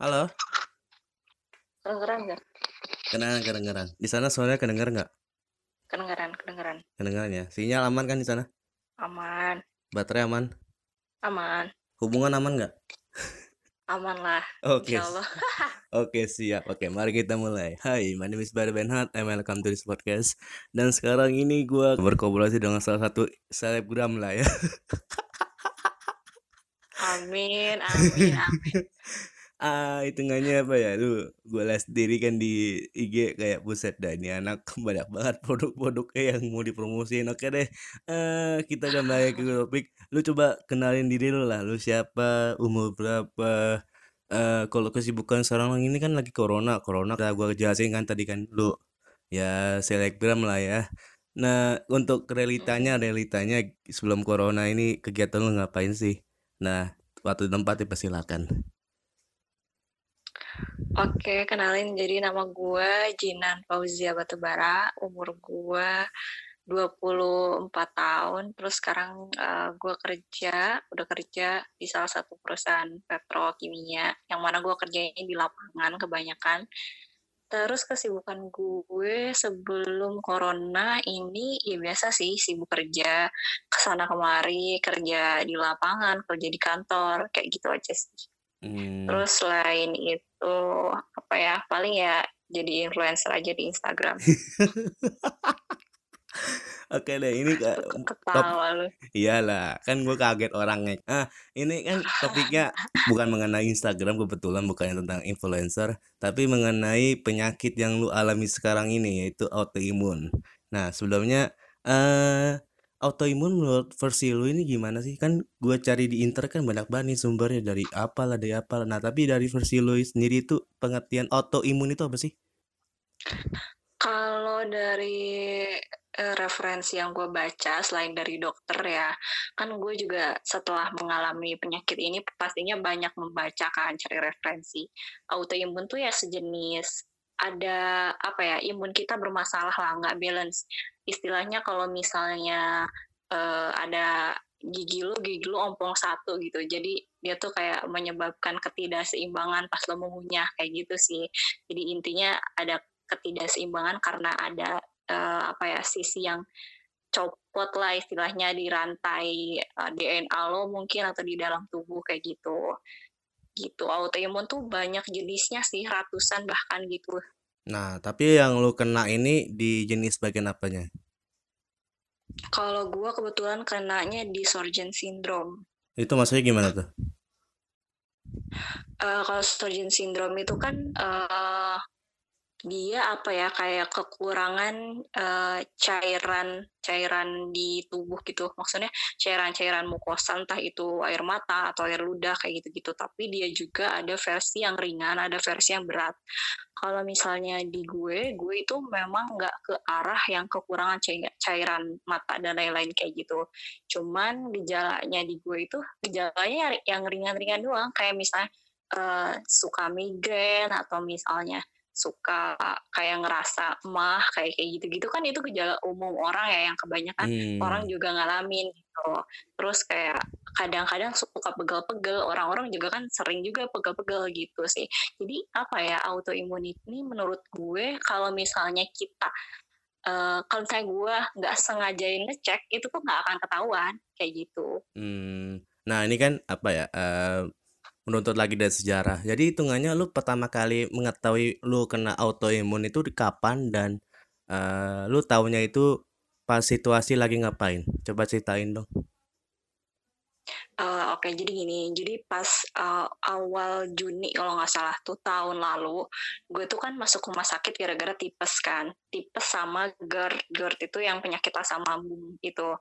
Halo? Kedengeran nggak? Kedengeran, kedengeran. Di sana suaranya kedengeran nggak? Kedengeran, kedengeran. Kedengeran ya. Sinyal aman kan di sana? Aman, Baterai aman? aman, Hubungan aman nggak? aman lah. Oke, Allah. oke siap. Oke, mari kita mulai. Hai, my name is Barry Benhat. I'm welcome to this podcast. Dan sekarang ini gua berkolaborasi dengan salah satu selebgram lah ya. Amin, amin, amin. Ah, hitungannya apa ya? Lu gue lihat sendiri kan di IG kayak buset dah ini anak banyak banget produk-produknya yang mau dipromosiin. Oke deh. Eh, kita kembali ke topik. Lu coba kenalin diri lu lah. Lu siapa? Umur berapa? Eh, kalau kesibukan sekarang ini kan lagi corona. Corona udah gua jelasin kan tadi kan lu ya selebgram lah ya. Nah, untuk realitanya, realitanya sebelum corona ini kegiatan lu ngapain sih? Nah, waktu tempat dipersilakan. Oke, kenalin. Jadi nama gue Jinan Fauzia Batubara. Umur gue 24 tahun. Terus sekarang uh, gue kerja, udah kerja di salah satu perusahaan petrokimia. Yang mana gue kerjanya di lapangan kebanyakan. Terus kesibukan gue sebelum corona ini ya biasa sih sibuk kerja ke sana kemari kerja di lapangan kerja di kantor kayak gitu aja sih. Hmm. Terus selain itu apa ya paling ya jadi influencer aja di Instagram. Oke deh, ini kak top Ketawa iyalah, kan gue kaget orangnya. Ah, ini kan topiknya bukan mengenai Instagram kebetulan bukan tentang influencer, tapi mengenai penyakit yang lu alami sekarang ini yaitu autoimun. Nah, sebelumnya eh autoimun menurut versi lu ini gimana sih? Kan gue cari di internet kan banyak banget nih sumbernya dari apalah dari apalah. Nah, tapi dari versi lu sendiri itu pengertian autoimun itu apa sih? Kalau dari eh, referensi yang gue baca selain dari dokter ya, kan gue juga setelah mengalami penyakit ini pastinya banyak membaca kan cari referensi. Autoimun tuh ya sejenis ada apa ya imun kita bermasalah lah nggak balance. Istilahnya kalau misalnya eh, ada gigi lu gigi lu ompong satu gitu. Jadi dia tuh kayak menyebabkan ketidakseimbangan pas lo mengunyah kayak gitu sih. Jadi intinya ada ketidakseimbangan karena ada uh, apa ya sisi yang copot lah istilahnya di rantai uh, DNA lo mungkin atau di dalam tubuh kayak gitu gitu autoimun tuh banyak jenisnya sih ratusan bahkan gitu Nah, tapi yang lu kena ini di jenis bagian apanya? kalau gue kebetulan kenanya di Sorgen syndrome Itu maksudnya gimana tuh? uh, kalau Sturgeon syndrome itu kan uh, dia apa ya kayak kekurangan uh, cairan cairan di tubuh gitu. Maksudnya cairan-cairan mukosa entah itu air mata atau air ludah kayak gitu-gitu. Tapi dia juga ada versi yang ringan ada versi yang berat. Kalau misalnya di gue gue itu memang nggak ke arah yang kekurangan cairan mata dan lain-lain kayak gitu. Cuman gejalanya di gue itu gejalanya yang ringan-ringan doang. Kayak misalnya uh, suka migrain atau misalnya suka kayak ngerasa mah kayak kayak gitu-gitu kan itu gejala umum orang ya yang kebanyakan Hmm. orang juga ngalamin gitu. Terus kayak kadang-kadang suka pegel-pegel, orang-orang juga kan sering juga pegel-pegel gitu sih. Jadi apa ya autoimun ini menurut gue kalau misalnya kita uh, kalau misalnya gue nggak sengajain ngecek itu tuh nggak akan ketahuan kayak gitu. Hmm. Nah, ini kan apa ya? eh, menuntut lagi dari sejarah. Jadi hitungannya lu pertama kali mengetahui lu kena autoimun itu di kapan dan eh, lu taunya itu pas situasi lagi ngapain? Coba ceritain dong. Uh, Oke, jadi gini, jadi pas uh, awal Juni kalau nggak salah tuh tahun lalu, gue tuh kan masuk rumah sakit gara-gara tipes kan, tipes sama GERD, GERD itu yang penyakit asam lambung itu.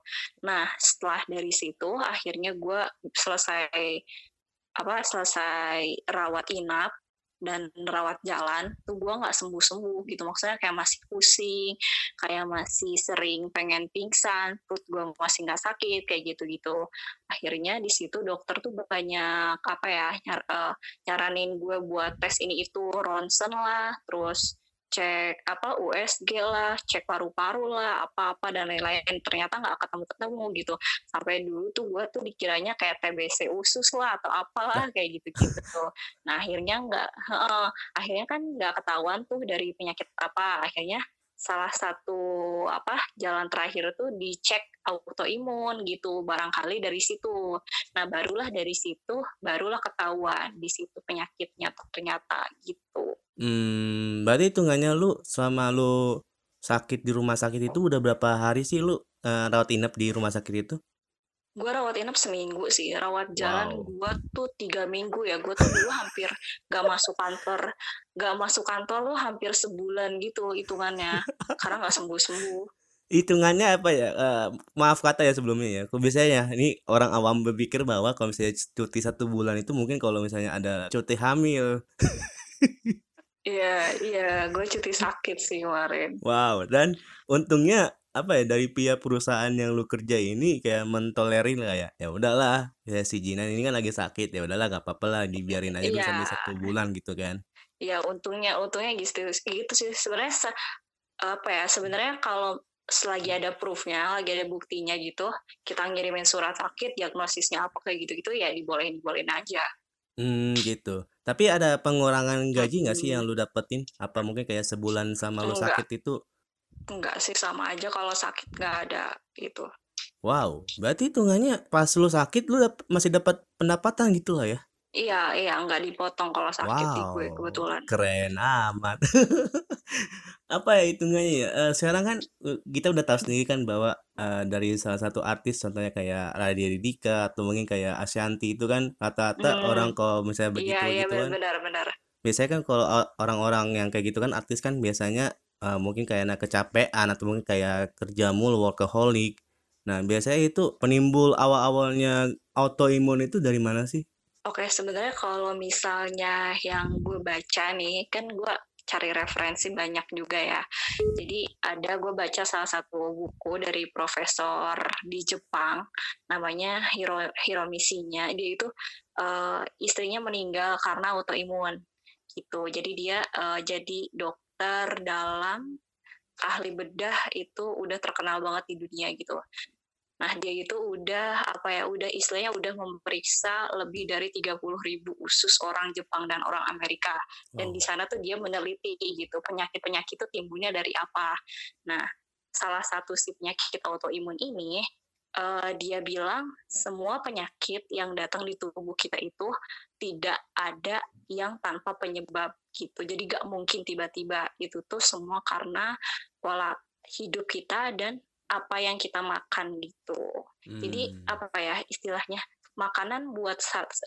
Nah, setelah dari situ akhirnya gue selesai apa selesai rawat inap dan rawat jalan tuh gue nggak sembuh sembuh gitu. Maksudnya kayak masih pusing kayak masih sering pengen pingsan perut gue masih nggak sakit kayak gitu gitu akhirnya di situ dokter tuh banyak apa ya nyar, uh, nyaranin gue buat tes ini itu ronsen lah terus cek apa USG lah, cek paru-paru lah, apa-apa dan lain-lain. Ternyata nggak ketemu-ketemu gitu. Sampai dulu tuh gue tuh dikiranya kayak TBC usus lah atau apalah kayak gitu-gitu tuh. Nah akhirnya nggak, uh, akhirnya kan nggak ketahuan tuh dari penyakit apa. Akhirnya salah satu apa jalan terakhir tuh dicek autoimun gitu barangkali dari situ. Nah barulah dari situ barulah ketahuan di situ penyakitnya ternyata gitu. Hmm berarti hitungannya lu selama lu sakit di rumah sakit itu udah berapa hari sih lu uh, rawat inap di rumah sakit itu gue rawat inap seminggu sih rawat jalan wow. gue tuh tiga minggu ya. Gue tuh dulu hampir gak masuk kantor gak masuk kantor lo hampir sebulan gitu hitungannya. Karena gak sembuh sembuh hitungannya apa ya? Uh, maaf kata ya sebelumnya ya. Kok biasanya ini orang awam berpikir bahwa kalau misalnya cuti satu bulan itu mungkin kalau misalnya ada cuti hamil. Iya, iya, gue cuti sakit sih kemarin. Wow, dan untungnya apa ya dari pihak perusahaan yang lu kerja ini kayak mentolerin lah ya? Ya udahlah ya si Jinan ini kan lagi sakit ya udahlah gak apa-apa lah dibiarin aja bisa sampai satu bulan gitu kan. Ya untungnya untungnya gitu gitu sih. Sebenarnya se, apa ya sebenarnya kalau selagi ada proofnya lagi ada buktinya gitu kita ngirimin surat sakit diagnosisnya apa kayak gitu gitu ya dibolehin dibolehin aja. Hmm gitu. Tapi ada pengurangan gaji nggak sih yang lu dapetin? Apa mungkin kayak sebulan sama lu sakit itu Enggak sih sama aja kalau sakit nggak ada gitu. Wow, berarti hitungannya pas lu sakit lu dap masih dapat pendapatan gitu lah ya? Iya, iya nggak dipotong kalau sakit wow, di gue kebetulan. Keren amat. Apa ya hitungannya ya? Uh, sekarang kan uh, kita udah tahu sendiri kan bahwa uh, dari salah satu artis contohnya kayak Raditya Dika atau mungkin kayak Ashanti itu kan rata-rata hmm. orang kalau misalnya begitu iya, iya, gitu kan. benar, benar. Biasanya kan kalau orang-orang yang kayak gitu kan artis kan biasanya uh, mungkin kayak anak kecapean atau mungkin kayak kerja mulu workaholic. Nah, biasanya itu penimbul awal-awalnya autoimun itu dari mana sih? Oke, sebenarnya kalau misalnya yang gue baca nih, kan gue cari referensi banyak juga ya. Jadi ada gue baca salah satu buku dari profesor di Jepang, namanya Hiro Hiromisinya. Dia itu uh, istrinya meninggal karena autoimun gitu. Jadi dia uh, jadi dok dokter dalam ahli bedah itu udah terkenal banget di dunia gitu. Nah dia itu udah apa ya udah istilahnya udah memeriksa lebih dari 30 ribu usus orang Jepang dan orang Amerika dan di sana tuh dia meneliti gitu penyakit-penyakit itu timbulnya dari apa. Nah salah satu si penyakit autoimun ini uh, dia bilang semua penyakit yang datang di tubuh kita itu tidak ada yang tanpa penyebab gitu. Jadi gak mungkin tiba-tiba itu tuh semua karena pola hidup kita dan apa yang kita makan gitu. Hmm. Jadi apa ya istilahnya makanan buat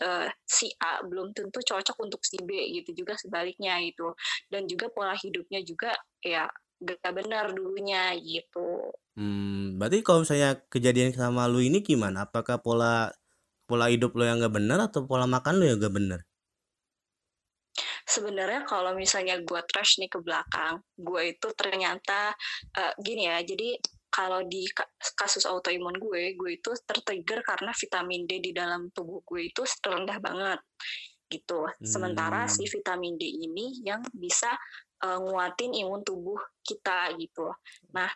uh, si A belum tentu cocok untuk si B gitu juga sebaliknya gitu. Dan juga pola hidupnya juga ya gak benar dulunya gitu. Hmm, berarti kalau misalnya kejadian sama lu ini gimana? Apakah pola pola hidup lo yang gak benar atau pola makan lo yang gak benar? Sebenarnya kalau misalnya gue trash nih ke belakang, gue itu ternyata uh, gini ya. Jadi kalau di kasus autoimun gue, gue itu tertrigger karena vitamin D di dalam tubuh gue itu rendah banget gitu. Sementara si hmm. vitamin D ini yang bisa uh, nguatin imun tubuh kita gitu. Nah,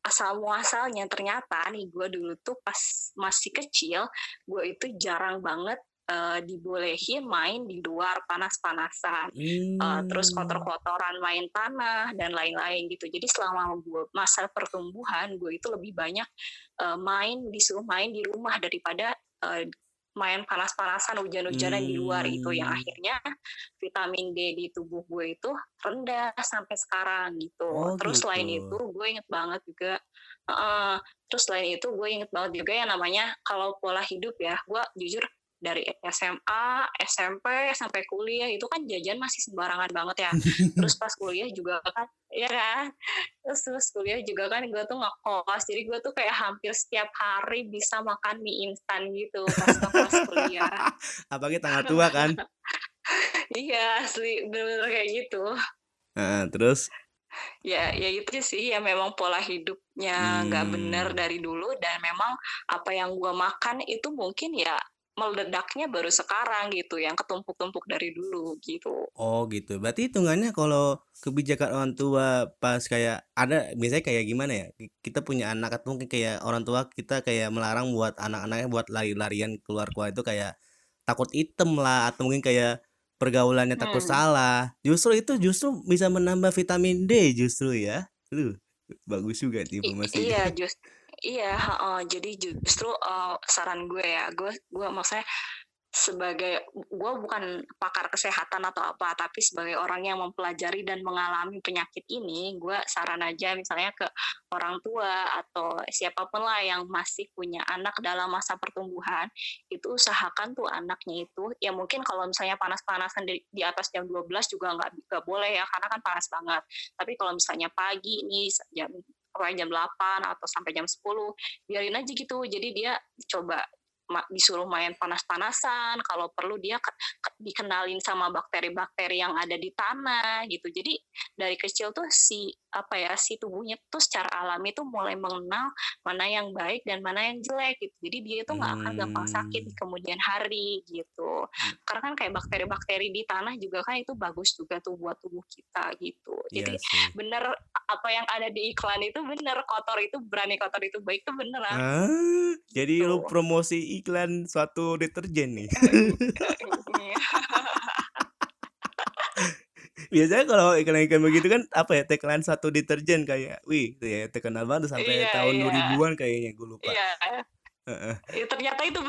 asal muasalnya ternyata nih gue dulu tuh pas masih kecil gue itu jarang banget uh, dibolehin main di luar panas-panasan hmm. uh, terus kotor-kotoran main tanah dan lain-lain gitu jadi selama gue masa pertumbuhan gue itu lebih banyak uh, main disuruh main di rumah daripada uh, main panas-panasan hujan-hujanan hmm. di luar itu yang hmm. akhirnya vitamin D di tubuh gue itu rendah sampai sekarang gitu. Oh, terus gitu. selain itu gue inget banget juga uh, terus selain itu gue inget banget juga yang namanya kalau pola hidup ya gue jujur dari SMA, SMP sampai kuliah itu kan jajan masih sembarangan banget ya. Terus pas kuliah juga kan, ya kan. Terus terus kuliah juga kan gue tuh ngekos, jadi gue tuh kayak hampir setiap hari bisa makan mie instan gitu pas kelas kuliah. Apalagi tanggal tua kan? iya asli bener-bener kayak gitu. Nah, terus? Ya, ya itu sih ya memang pola hidupnya nggak hmm. bener dari dulu dan memang apa yang gue makan itu mungkin ya meledaknya baru sekarang gitu, yang ketumpuk-tumpuk dari dulu gitu. Oh gitu, berarti hitungannya kalau kebijakan orang tua pas kayak ada biasanya kayak gimana ya? Kita punya anak atau mungkin kayak orang tua kita kayak melarang buat anak-anaknya buat lari-larian keluar keluar itu kayak takut item lah atau mungkin kayak pergaulannya takut Hmm. salah. Justru itu justru bisa menambah vitamin D justru ya. Lu bagus juga nih I informasinya. iya jus iya, heeh, jadi justru, eee, saran gue ya, gue gue maksudnya sebagai gue bukan pakar kesehatan atau apa, tapi sebagai orang yang mempelajari dan mengalami penyakit ini, gue saran aja misalnya ke orang tua atau siapa pun lah yang masih punya anak dalam masa pertumbuhan, itu usahakan tuh anaknya itu ya mungkin kalau misalnya panas-panasan di di atas jam 12.00 juga nggak boleh ya, karena kan panas banget. Tapi kalau misalnya pagi nih jam pokoknya jam 8.00 atau sampai jam 10.00, biarin aja gitu. Jadi dia coba disuruh main panas-panasan, kalau perlu dia ke ke dikenalin sama bakteri-bakteri yang ada di tanah gitu. Jadi dari kecil tuh si apa ya, si tubuhnya tuh secara alami tuh mulai mengenal mana yang baik dan mana yang jelek gitu. Jadi dia itu nggak akan gampang sakit di Mmm. kemudian hari gitu. Mmm. Karena kan kayak bakteri-bakteri di tanah juga kan itu bagus juga tuh buat tubuh kita gitu. Iya Jadi sih. bener apa yang ada di iklan itu bener, kotor itu berani kotor itu baik itu beneran. Ah, jadi lu Gitu. promosi iklan suatu deterjen nih? Biasanya kalau iklan-iklan begitu kan apa ya, tagline satu deterjen kayak, wih itu ya terkenal banget sampai Iya tahun iya. 2000-an kayaknya, gue lupa. Iya. Heeh. Ya ternyata itu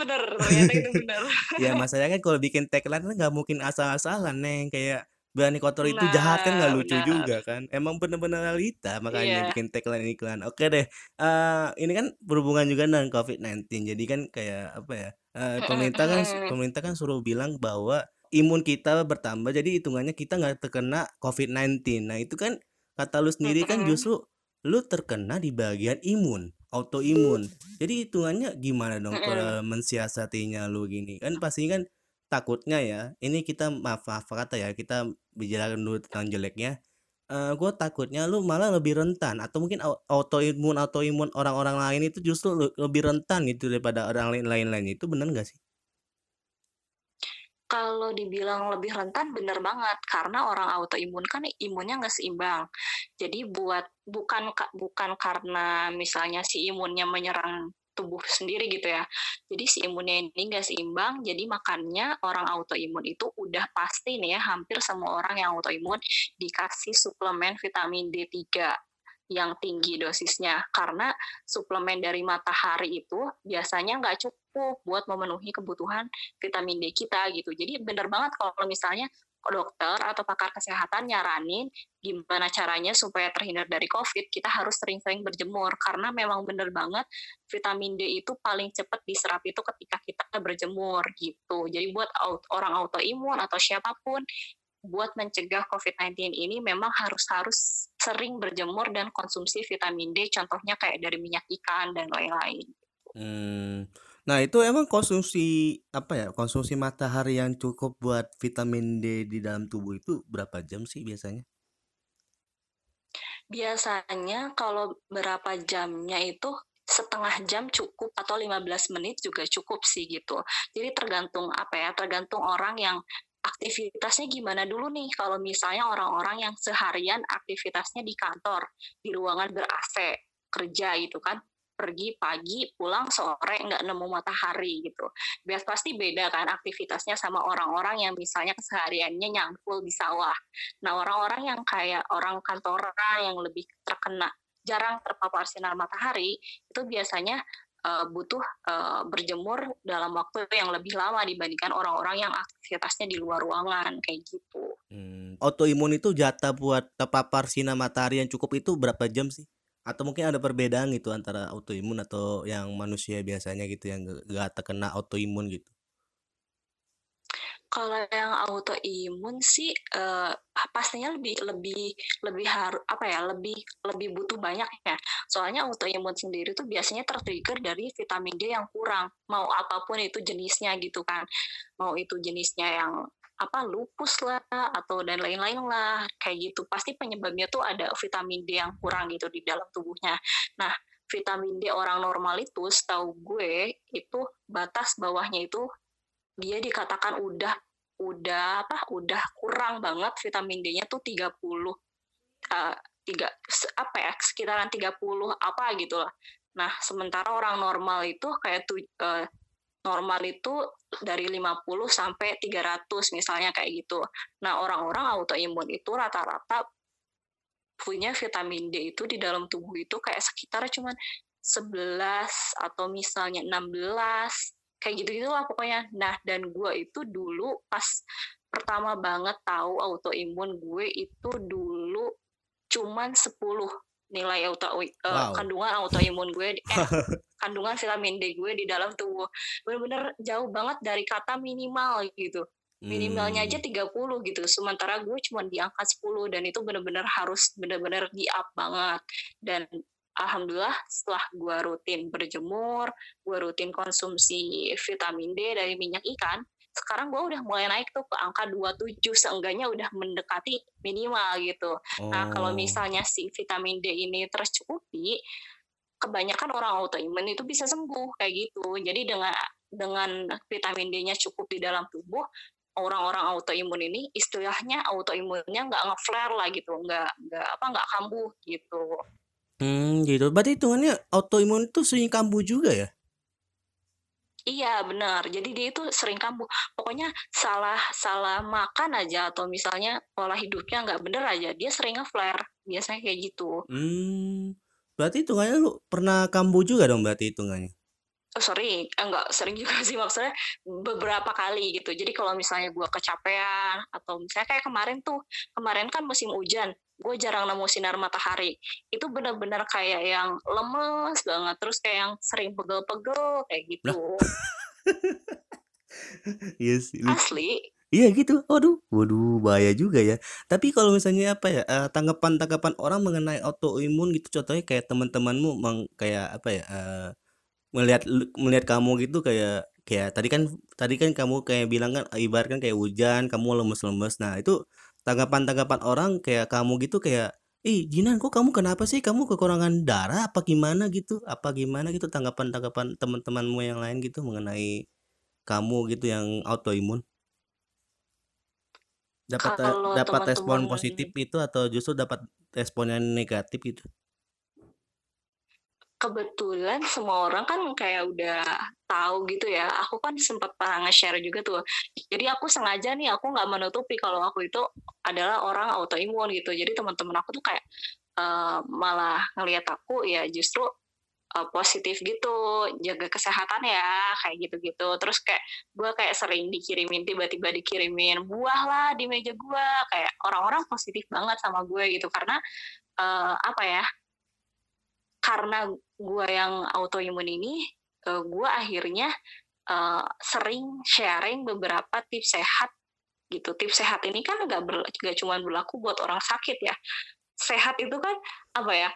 ternyata itu. Ya masalahnya kan kalau bikin tagline kan nggak mungkin asal-asalan, Neng, kayak berani kotor itu jahat kan nggak Benar lucu benar. juga kan. Emang bener-bener realita makanya Iya. bikin tagline iklan. Oke deh, eee, ini kan berhubungan juga dengan COVID-19 jadi kan kayak apa ya, Mhm pemerintah kan pemerintah kan suruh bilang bahwa imun kita bertambah jadi hitungannya kita nggak terkena COVID-19. Nah itu kan kata lu sendiri kan justru lu terkena di bagian imun, autoimun. Jadi hitungannya gimana dong cara mensiasatinya lu gini? Kan pastinya kan takutnya ya, ini kita maaf maaf kata ya, kita bicarakan dulu tentang jeleknya, eee, gue takutnya lu malah lebih rentan atau mungkin au autoimun autoimun orang-orang lain itu justru le lebih rentan gitu daripada orang lain lain-lain, itu bener nggak sih? Kalau dibilang lebih rentan bener banget, karena orang autoimun kan imunnya nggak seimbang. Jadi buat bukan ka bukan karena misalnya si imunnya menyerang tubuh sendiri gitu ya. Jadi si imunnya ini nggak seimbang, jadi makanya orang autoimun itu udah pasti nih ya, hampir semua orang yang autoimun dikasih suplemen vitamin D3 yang tinggi dosisnya. Karena suplemen dari matahari itu biasanya nggak cukup buat memenuhi kebutuhan vitamin D kita gitu. Jadi bener banget kalau misalnya dokter atau pakar kesehatan nyaranin gimana caranya supaya terhindar dari Covid, kita harus sering-sering berjemur. Karena memang bener banget vitamin D itu paling cepat diserap itu ketika kita berjemur gitu. Jadi buat orang autoimun atau siapa pun, buat mencegah COVID-19 ini memang harus harus sering berjemur dan konsumsi vitamin D, contohnya kayak dari minyak ikan dan lain-lain. Mmm. Nah itu emang konsumsi apa ya, konsumsi matahari yang cukup buat vitamin D di dalam tubuh itu berapa jam sih biasanya? Biasanya kalau berapa jamnya itu, 1/2 jam cukup atau 15 menit juga cukup sih gitu. Jadi tergantung apa ya, tergantung orang yang aktivitasnya gimana dulu nih. Kalau misalnya orang-orang yang seharian aktivitasnya di kantor, di ruangan ber-AC, kerja gitu kan, pergi pagi, pulang sore, nggak nemu matahari gitu. Bias pasti beda kan aktivitasnya sama orang-orang yang misalnya kesehariannya nyangkul di sawah. Nah orang-orang yang kayak orang kantoran yang lebih terkena jarang terpapar sinar matahari, itu biasanya, eee, butuh, eee, berjemur dalam waktu yang lebih lama dibandingkan orang-orang yang aktivitasnya di luar ruangan, kayak gitu. Mmm, autoimun itu jatah buat terpapar sinar matahari yang cukup itu berapa jam sih? Atau mungkin ada perbedaan gitu antara autoimun atau yang manusia biasanya gitu yang nggak terkena autoimun gitu? Kalau yang autoimun sih, eee, pastinya lebih lebih lebih haru apa ya, lebih lebih butuh banyak ya. Soalnya autoimun sendiri tuh biasanya ter-trigger dari vitamin D yang kurang, mau apa pun itu jenisnya gitu kan. Mau itu jenisnya yang apa, lupus lah atau dan lain-lain lah, kayak gitu. Pasti penyebabnya tuh ada vitamin D yang kurang gitu di dalam tubuhnya. Nah, vitamin D orang normal itu setahu gue, itu batas bawahnya itu dia dikatakan udah udah apa udah kurang banget vitamin D-nya tuh 30 uh, tiga apa ya sekitaran 30 apa gitu lah. Nah, sementara orang normal itu kayak tuh uh, normal itu dari 50 sampai 300 misalnya kayak gitu. Nah, orang-orang autoimun itu rata-rata punya vitamin D itu di dalam tubuh itu kayak sekitar cuman 11 atau misalnya 16 kayak gitu lah pokoknya. Nah, dan gue itu dulu pas pertama banget tahu autoimun gue itu dulu cuman 10 nilai auto uh, wow. kandungan autoimun gue eh, kandungan vitamin D gue di dalam tubuh bener-bener jauh banget dari kata minimal gitu minimalnya aja 30 hmm. gitu sementara gue cuma di angka 10 dan itu bener-bener harus bener-bener di up banget dan alhamdulillah setelah gue rutin berjemur gue rutin konsumsi vitamin D dari minyak ikan sekarang gue udah mulai naik tuh ke angka 27 seenggaknya udah mendekati minimal gitu. Oh. Nah kalau oh. misalnya si vitamin D ini tercukupi, kebanyakan orang autoimun itu bisa sembuh kayak gitu. Jadi dengan dengan vitamin D-nya cukup di dalam tubuh, orang-orang autoimun ini istilahnya autoimunnya nggak ngeflare lah gitu, nggak nggak apa nggak kambuh gitu. Hmm gitu. Berarti hitungannya autoimun itu sering kambuh juga ya? Iya benar. Jadi dia itu sering kambuh. Pokoknya salah salah makan aja atau misalnya pola hidupnya nggak bener aja, dia sering nge-flare. Biasanya kayak gitu. Hmm. Berarti hitungannya lu pernah kambuh juga dong berarti hitungannya? Oh, sering, enggak eh, sering juga sih maksudnya beberapa kali gitu. Jadi kalau misalnya gue kecapean atau misalnya kayak kemarin tuh, kemarin kan musim hujan, gue jarang nemu sinar matahari. Itu benar-benar kayak yang lemes banget, terus kayak yang sering pegel-pegel kayak gitu. Iya yes, Asli. Iya gitu. Waduh, waduh bahaya juga ya. Tapi kalau misalnya apa ya uh, tanggapan-tanggapan orang mengenai autoimun gitu contohnya kayak teman-temanmu kayak apa ya uh, melihat melihat kamu gitu kayak kayak tadi kan tadi kan kamu kayak bilang kan ibaratkan kayak hujan kamu lemes-lemes. Nah itu tanggapan-tanggapan orang kayak kamu gitu kayak ih Jinan kok kamu kenapa sih? Kamu kekurangan darah? Apa gimana gitu? Apa gimana gitu? Tanggapan-tanggapan teman-temanmu yang lain gitu mengenai kamu gitu yang autoimun. Dapat dapat respon positif itu atau justru dapat respon yang negatif gitu kebetulan semua orang kan kayak udah tahu gitu ya. Aku kan sempat pernah nge-share juga tuh. Jadi aku sengaja nih aku nggak menutupi kalau aku itu adalah orang autoimun gitu. Jadi teman-teman aku tuh kayak uh, malah ngelihat aku ya justru uh, positif gitu, jaga kesehatan ya, kayak gitu-gitu. Terus kayak gue kayak sering dikirimin tiba-tiba dikirimin buah lah di meja gue, kayak orang-orang positif banget sama gue gitu karena uh, apa ya? Karena gue yang autoimun ini, uh, eh, gue akhirnya uh, sering sharing beberapa tips sehat gitu. Tips sehat ini kan nggak ber, gak cuma berlaku buat orang sakit ya. Sehat itu kan apa ya?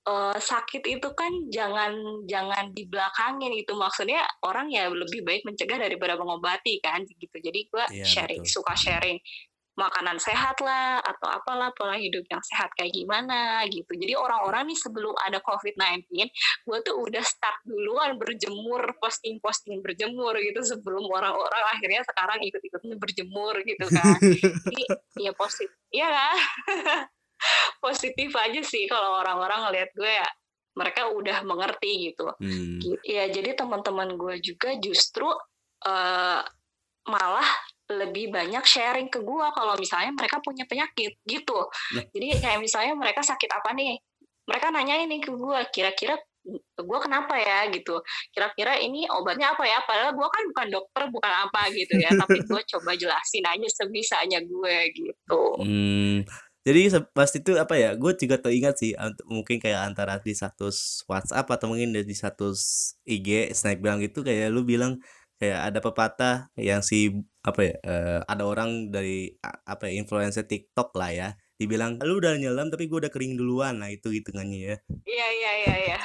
Uh, sakit itu kan jangan jangan dibelakangin itu maksudnya orang ya lebih baik mencegah daripada mengobati kan gitu jadi gue yeah, sharing betul. suka sharing makanan sehat lah atau apalah pola hidup yang sehat kayak gimana gitu. Jadi orang-orang nih sebelum ada COVID-19, gue tuh udah start duluan berjemur, posting-posting berjemur gitu sebelum orang-orang akhirnya sekarang ikut-ikutnya berjemur gitu kan. Jadi ya positif, iya kan? positif aja sih kalau orang-orang ngelihat gue ya mereka udah mengerti gitu. Hmm. Ya jadi teman-teman gue juga justru uh, malah lebih banyak sharing ke gue kalau misalnya mereka punya penyakit gitu. Nah. Jadi kayak misalnya mereka sakit apa nih? Mereka nanya ini ke gue, kira-kira gue kenapa ya gitu kira-kira ini obatnya apa ya padahal gue kan bukan dokter bukan apa gitu ya tapi gue coba jelasin aja sebisanya gue gitu hmm, jadi pas itu apa ya gue juga teringat sih mungkin kayak antara di status WhatsApp atau mungkin di status IG snack bilang gitu kayak lu bilang kayak ada pepatah yang si apa ya uh, ada orang dari apa ya influencer TikTok lah ya dibilang lu udah nyelam tapi gue udah kering duluan. Nah itu hitungannya ya. Iya iya iya iya.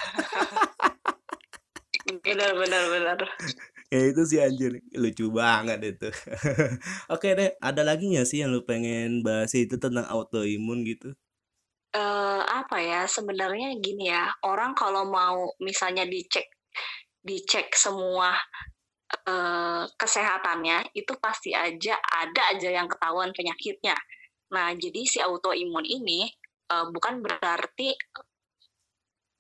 Benar benar benar. Ya itu sih anjir lucu banget itu. Oke deh ada lagi nggak sih yang lu pengen bahas itu tentang autoimun gitu? Uh, apa ya sebenarnya gini ya orang kalau mau misalnya dicek dicek semua eee, kesehatannya itu pasti aja ada aja yang ketahuan penyakitnya. Nah, jadi si autoimun ini, eee, bukan berarti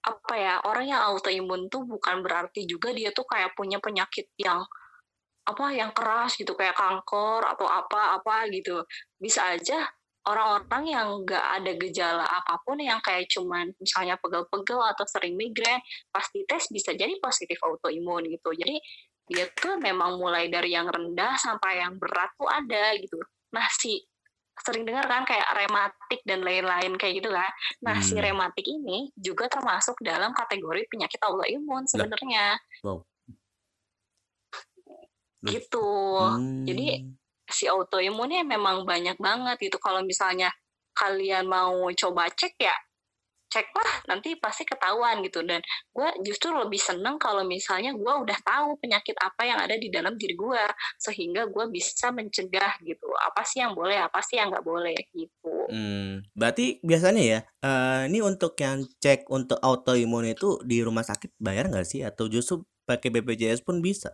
apa ya, orang yang autoimun tuh bukan berarti juga dia tuh kayak punya penyakit yang, apa, yang keras gitu, kayak kanker atau apa apa gitu. Bisa aja orang-orang yang nggak ada gejala apa pun yang kayak cuman misalnya pegel-pegel atau sering migrain, pas dites bisa jadi positif autoimun gitu. Jadi dia tuh memang mulai dari yang rendah sampai yang berat tuh ada gitu. Nah, si sering dengar kan kayak rematik dan lain-lain kayak gitu kan. Nah, si Mmm. rematik ini juga termasuk dalam kategori penyakit autoimun sebenarnya. wow. Gitu. Jadi mmm. si autoimunnya memang banyak banget gitu. Kalau misalnya kalian mau coba cek ya, ceklah nanti pasti ketahuan gitu. Dan gue justru lebih seneng kalau misalnya gue udah tahu penyakit apa yang ada di dalam diri gue, sehingga gue bisa mencegah gitu. Apa sih yang boleh, apa sih yang nggak boleh gitu. Mmm, berarti biasanya ya, eee, ini untuk yang cek untuk autoimun itu di rumah sakit bayar nggak sih? Atau justru pakai BPJS pun bisa?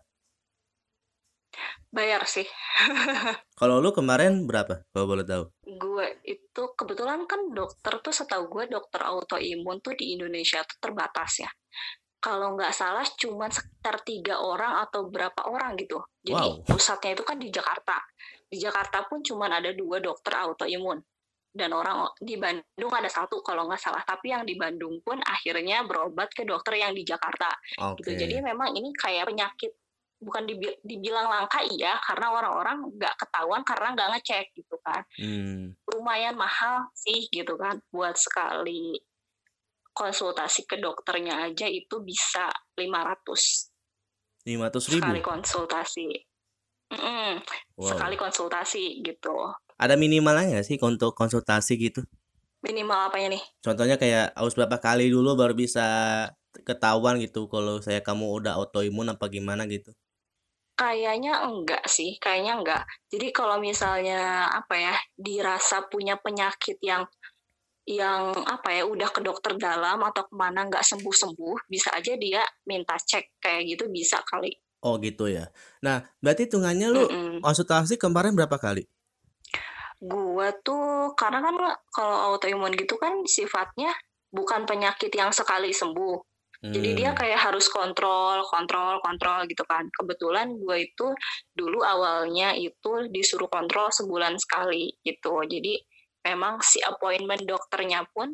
Bayar sih. Kalau lu kemarin berapa kalau boleh tahu? Gue itu kebetulan kan dokter tuh setahu gue dokter autoimun tuh di Indonesia tuh terbatas ya. Kalau nggak salah cuman sekitar 3 orang atau berapa orang gitu. Jadi Wow. pusatnya itu kan di Jakarta. Di Jakarta pun cuman ada 2 dokter autoimun. Dan orang di Bandung ada 1 kalau nggak salah. Tapi yang di Bandung pun akhirnya berobat ke dokter yang di Jakarta gitu. Jadi memang ini kayak penyakit bukan dibi dibilang langka iya, karena orang-orang nggak ketahuan karena nggak ngecek gitu kan. Mmm. Lumayan mahal sih gitu kan, buat sekali konsultasi ke dokternya aja itu bisa 500. Sekali Rp500.000? konsultasi. Mhm, sekali Wow. konsultasi gitu. Ada minimalnya nggak sih untuk konsultasi gitu? Minimal apanya nih? Contohnya kayak harus berapa kali dulu baru bisa ketahuan gitu kalau saya kamu udah autoimun apa gimana gitu? Kayaknya enggak sih, kayaknya enggak. Jadi kalau misalnya, apa ya, dirasa punya penyakit yang yang, apa ya, udah ke dokter dalam atau ke mana nggak sembuh-sembuh, bisa aja dia minta cek, kayak gitu bisa kali. Oh gitu ya. Nah, berarti hitungannya lu Mhm. konsultasi kemarin berapa kali? Gua tuh karena kan kalau autoimun gitu kan sifatnya bukan penyakit yang sekali sembuh. Jadi dia Mmm. kayak harus kontrol kontrol kontrol gitu kan. Kebetulan gua itu dulu awalnya itu disuruh kontrol sebulan sekali gitu. Jadi memang si appointment dokternya pun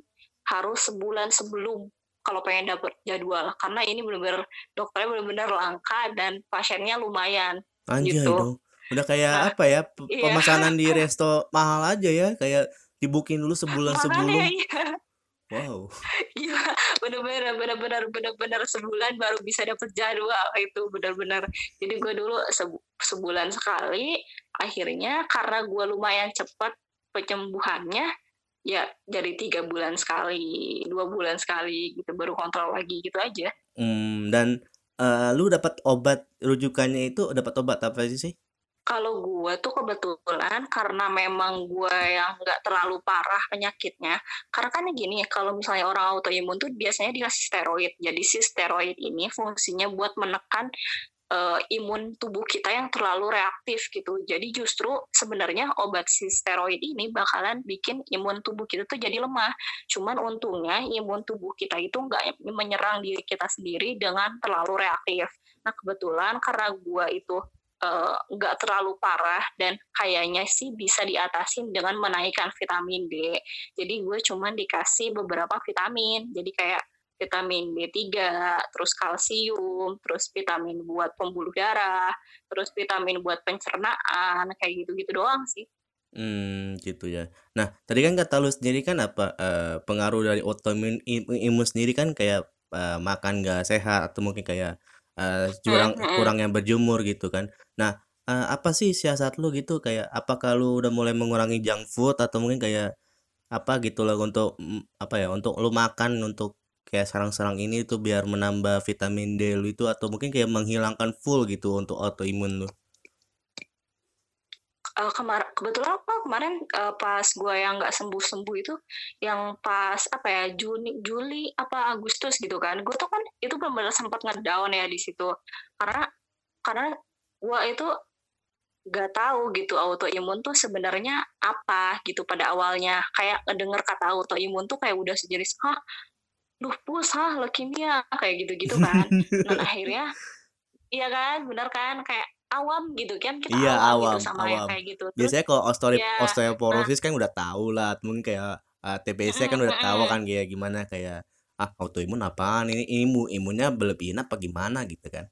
harus sebulan sebelum kalau pengen dapet jadwal. Karena ini bener-bener dokternya bener-bener langka dan pasiennya lumayan, Anjay gitu. dong. Udah kayak Nah apa ya, iya. pemesanan di resto mahal aja ya, kayak di-booking dulu sebulan Makanya sebelum. iya. Wow. Iya, bener-bener bener-bener bener-bener sebulan baru bisa dapet jadwal, itu bener-bener. Jadi gue dulu sebu sebulan sekali, akhirnya karena gue lumayan cepet penyembuhannya, ya jadi 3 bulan sekali, 2 bulan sekali gitu, baru kontrol lagi, gitu aja. Mmm, dan, eee, lu dapat obat rujukannya itu dapat obat apa aja sih? Kalau gue tuh kebetulan karena memang gue yang nggak terlalu parah penyakitnya, karena kan gini, kalau misalnya orang autoimun tuh biasanya dikasih steroid. Jadi si steroid ini fungsinya buat menekan, eee, imun tubuh kita yang terlalu reaktif gitu. Jadi justru sebenarnya obat si steroid ini bakalan bikin imun tubuh kita tuh jadi lemah. Cuman untungnya imun tubuh kita itu nggak menyerang diri kita sendiri dengan terlalu reaktif. Nah kebetulan karena gue itu, eee, nggak terlalu parah dan kayaknya sih bisa diatasin dengan menaikkan vitamin D. Jadi gue cuman dikasih beberapa vitamin. Jadi kayak vitamin D3, terus kalsium, terus vitamin buat pembuluh darah, terus vitamin buat pencernaan, kayak gitu-gitu doang sih. Mmm, gitu ya. Nah, tadi kan kata lu sendiri kan apa, eee, pengaruh dari autoimun imun sendiri kan kayak, eee, makan nggak sehat atau mungkin kayak, eee, Mhm curang mhm. kurangnya berjemur gitu kan. Nah, eee, apa sih siasat lu gitu kayak apakah lu udah mulai mengurangi junk food atau mungkin kayak apa gitu loh untuk, mmm, apa ya, untuk lu makan untuk kayak sarang-sarang ini tuh biar menambah vitamin D lu itu atau mungkin kayak menghilangkan full gitu untuk autoimun lu? Eee, kemar kebetulan apa kemarin, eee, pas gue yang nggak sembuh-sembuh itu, yang pas apa ya, Juni Juli apa Agustus gitu kan, gue tuh kan itu bener-bener sempet nge-down ya di situ. Karena karena gue itu gak tahu gitu autoimun tuh sebenarnya apa gitu pada awalnya. Kayak ngedenger kata autoimun tuh kayak udah sejenis hah lupus hah leukemia kayak gitu-gitu kan. Dan akhirnya iya kan benar kan? Kayak awam gitu kan kita Iya awam, awam, gitu sama yang awam. kayak gitu terus Biasanya kalau osteo ya osteoporosis kan udah tahu lah, mungkin kayak uh, TBC kan udah tahu kan kayak gimana kayak ah autoimun apaan ini imun imunnya berlebihan apa gimana gitu kan.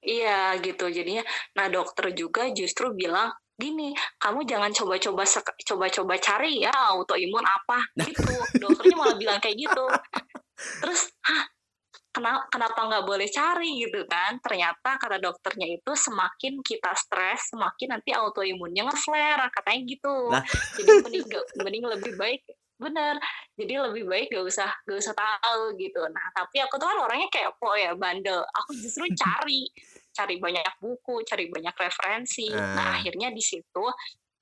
Iya gitu jadinya. Nah dokter juga justru bilang gini, kamu jangan coba-coba coba-coba cari ya autoimun apa gitu. Dokternya malah bilang kayak gitu. Terus, hah kenapa kenapa nggak boleh cari? gitu kan? Ternyata kata dokternya itu semakin kita stres, semakin nanti autoimunnya nge-flare katanya gitu. Lah, Jadi mending gak- mending lebih baik bener. Jadi lebih baik gak usah gak usah tahu gitu. Nah tapi aku tuh kan orangnya kepo ya bandel. Aku justru cari cari banyak buku cari banyak referensi. Nah ah, akhirnya di situ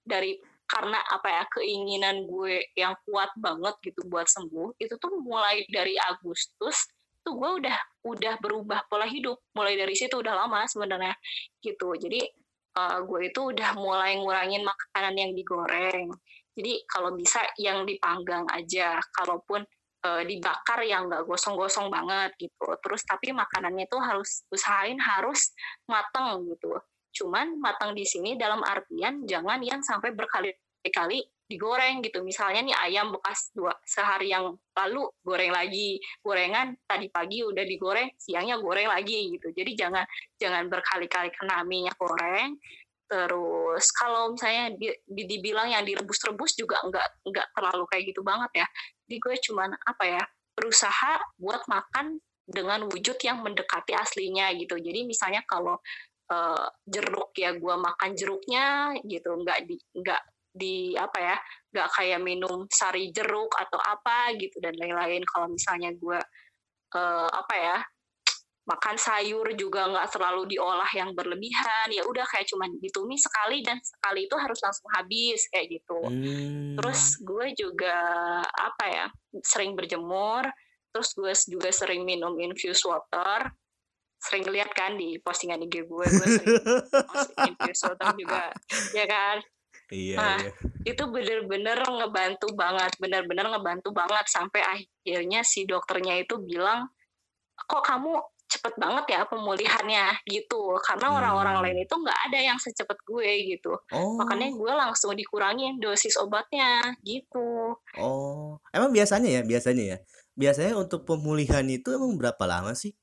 dari karena apa ya keinginan gue yang kuat banget gitu buat sembuh itu tuh mulai dari Agustus tuh gue udah udah berubah pola hidup. Mulai dari situ udah lama sebenarnya gitu. Jadi eh, gue itu udah mulai ngurangin makanan yang digoreng. Jadi kalau bisa yang dipanggang aja kalaupun eh, dibakar yang nggak gosong-gosong banget gitu. Terus tapi makanannya tuh harus usahain harus mateng gitu. Cuman matang di sini dalam artian jangan yang sampai berkali-kali digoreng gitu. Misalnya nih ayam bekas dua sehari yang lalu goreng lagi. Gorengan tadi pagi udah digoreng siangnya goreng lagi gitu. Jadi jangan jangan berkali-kali kena minyak goreng. Terus kalau misalnya di, di- dibilang yang direbus-rebus juga nggak nggak terlalu kayak gitu banget ya. Jadi gue cuman apa ya berusaha buat makan dengan wujud yang mendekati aslinya gitu. Jadi misalnya kalau eh, jeruk ya gue makan jeruknya gitu nggak di nggak di apa ya nggak kayak minum sari jeruk atau apa gitu dan lain-lain. Kalau misalnya gue eh, apa ya makan sayur juga nggak terlalu diolah yang berlebihan ya udah kayak cuman ditumis sekali dan sekali itu harus langsung habis kayak gitu. Hmm, terus gue juga apa ya sering berjemur terus gue juga sering minum infused water. Sering lihat kan di postingan IG gue gue sering infused water juga ya kan iya nah iya. itu bener-bener ngebantu banget bener-bener ngebantu banget sampai akhirnya si dokternya itu bilang kok kamu cepet banget ya pemulihannya gitu karena orang-orang Hmm. lain itu nggak ada yang secepat gue gitu makanya Oh, gue langsung dikurangin dosis obatnya gitu oh. Emang biasanya ya, biasanya ya. Biasanya untuk pemulihan itu emang berapa lama sih?